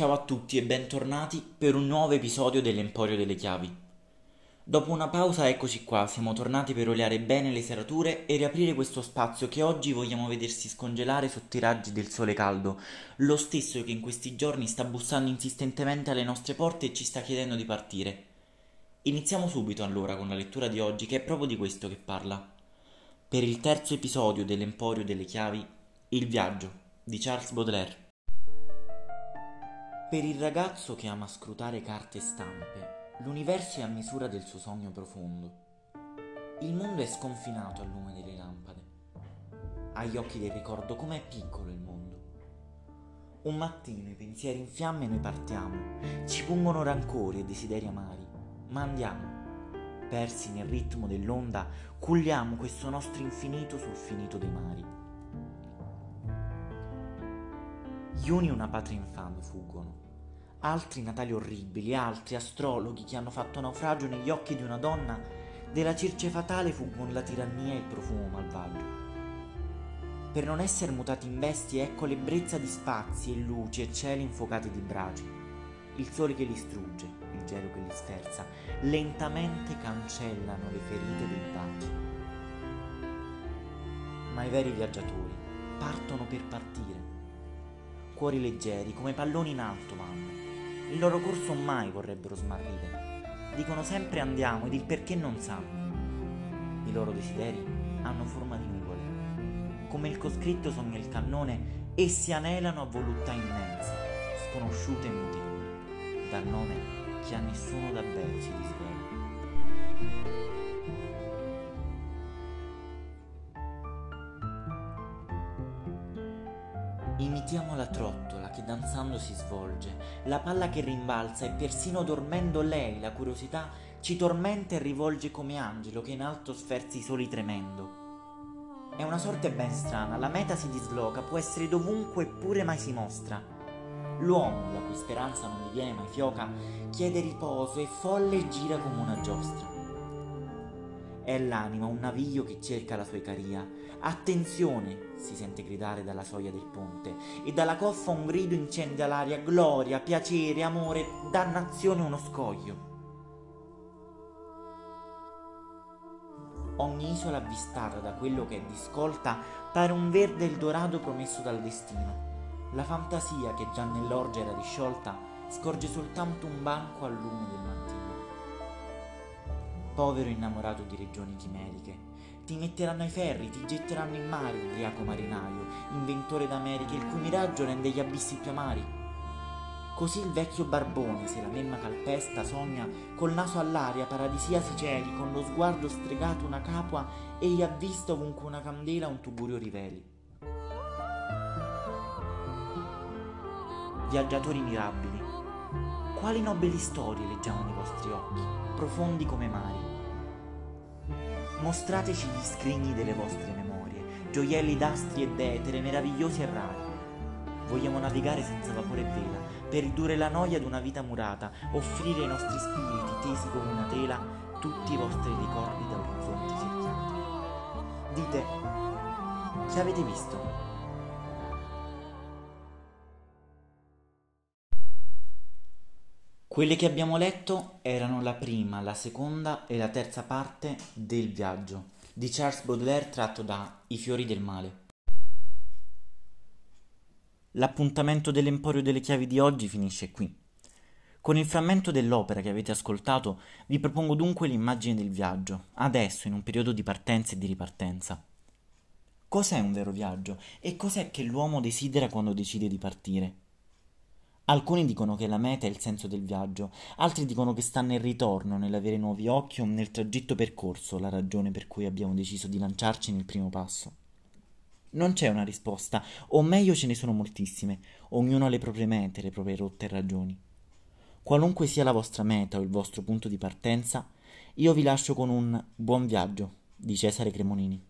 Ciao a tutti e bentornati per un nuovo episodio dell'Emporio delle Chiavi. Dopo una pausa eccoci qua, siamo tornati per oliare bene le serature e riaprire questo spazio che oggi vogliamo vedersi scongelare sotto i raggi del sole caldo, lo stesso che in questi giorni sta bussando insistentemente alle nostre porte e ci sta chiedendo di partire. Iniziamo subito allora con la lettura di oggi che è proprio di questo che parla. Per il terzo episodio dell'Emporio delle Chiavi, Il viaggio di Charles Baudelaire. Per il ragazzo che ama scrutare carte e stampe, l'universo è a misura del suo sogno profondo. Il mondo è sconfinato al lume delle lampade. Agli occhi del ricordo com'è piccolo il mondo. Un mattino i pensieri in fiamme noi partiamo, ci pungono rancori e desideri amari, ma andiamo. Persi nel ritmo dell'onda, culliamo questo nostro infinito sul finito dei mari. Gli uni una patria infame fuggono, altri natali orribili, altri astrologhi che hanno fatto naufragio negli occhi di una donna, della circe fatale fuggono la tirannia e il profumo malvagio. Per non essere mutati in bestie, ecco l'ebbrezza di spazi e luci e cieli infuocati di braci, il sole che li strugge, il gelo che li sferza, lentamente cancellano le ferite dei baci. Ma i veri viaggiatori partono per partire. Cuori leggeri, come palloni in alto vanno il loro corso mai vorrebbero smarrire. Dicono sempre andiamo ed il perché non sanno. I loro desideri hanno forma di nuvole. Come il coscritto sogna il cannone, essi anelano a voluttà immense, sconosciute e mutevoli, dal nome che a nessuno davvero si risvela. Imitiamo la trottola che danzando si svolge, la palla che rimbalza e persino dormendo lei la curiosità ci tormenta e rivolge come angelo che in alto sferzi i soli tremendo. È una sorte ben strana, la meta si disloca, può essere dovunque eppure mai si mostra. L'uomo, la cui speranza non gli viene mai fioca, chiede riposo e folle gira come una giostra. È l'anima un naviglio che cerca la sua icaria. Attenzione, si sente gridare dalla soglia del ponte, e dalla coffa un grido incendia l'aria, gloria, piacere, amore, dannazione uno scoglio. Ogni isola avvistata da quello che è discolta pare un verde Eldorado promesso dal destino. La fantasia che già nell'orgia era disciolta scorge soltanto un banco al lume del mattino povero innamorato di regioni chimeriche. Ti metteranno ai ferri, ti getteranno in mare, ubriaco marinaio, inventore d'Americhe, il cui miraggio rende gli abissi più amari. Così il vecchio barbone, se la memma calpesta, sogna col naso all'aria, paradisiasi cieli, con lo sguardo stregato una capua, e gli ha visto ovunque una candela un tugurio riveli. Viaggiatori mirabili, quali nobili storie leggiamo nei vostri occhi, profondi come mari. Mostrateci gli scrigni delle vostre memorie, gioielli d'astri ed etere, meravigliosi e rari. Vogliamo navigare senza vapore e vela, per ridurre la noia di una vita murata, offrire ai nostri spiriti, tesi come una tela, tutti i vostri ricordi da orizzonti cerchiati. Dite, che avete visto? Quelle che abbiamo letto erano la prima, la seconda e la terza parte del viaggio di Charles Baudelaire tratto da I fiori del male. L'appuntamento dell'Emporio delle chiavi di oggi finisce qui. Con il frammento dell'opera che avete ascoltato vi propongo dunque l'immagine del viaggio, adesso in un periodo di partenza e di ripartenza. Cos'è un vero viaggio e cos'è che l'uomo desidera quando decide di partire? Alcuni dicono che la meta è il senso del viaggio, altri dicono che sta nel ritorno, nell'avere nuovi occhi o nel tragitto percorso la ragione per cui abbiamo deciso di lanciarci nel primo passo. Non c'è una risposta, o meglio ce ne sono moltissime, ognuno ha le proprie mete, le proprie rotte e ragioni. Qualunque sia la vostra meta o il vostro punto di partenza, io vi lascio con un buon viaggio di Cesare Cremonini.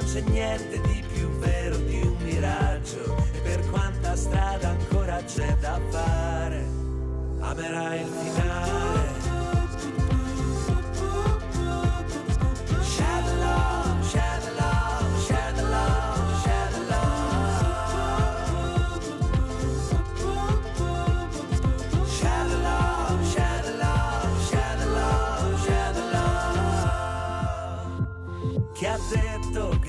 Non c'è niente di più vero di un miraggio. E per quanta strada ancora c'è da fare. Amerai il finale.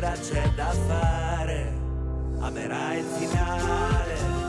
c'è da fare. Amerai il finale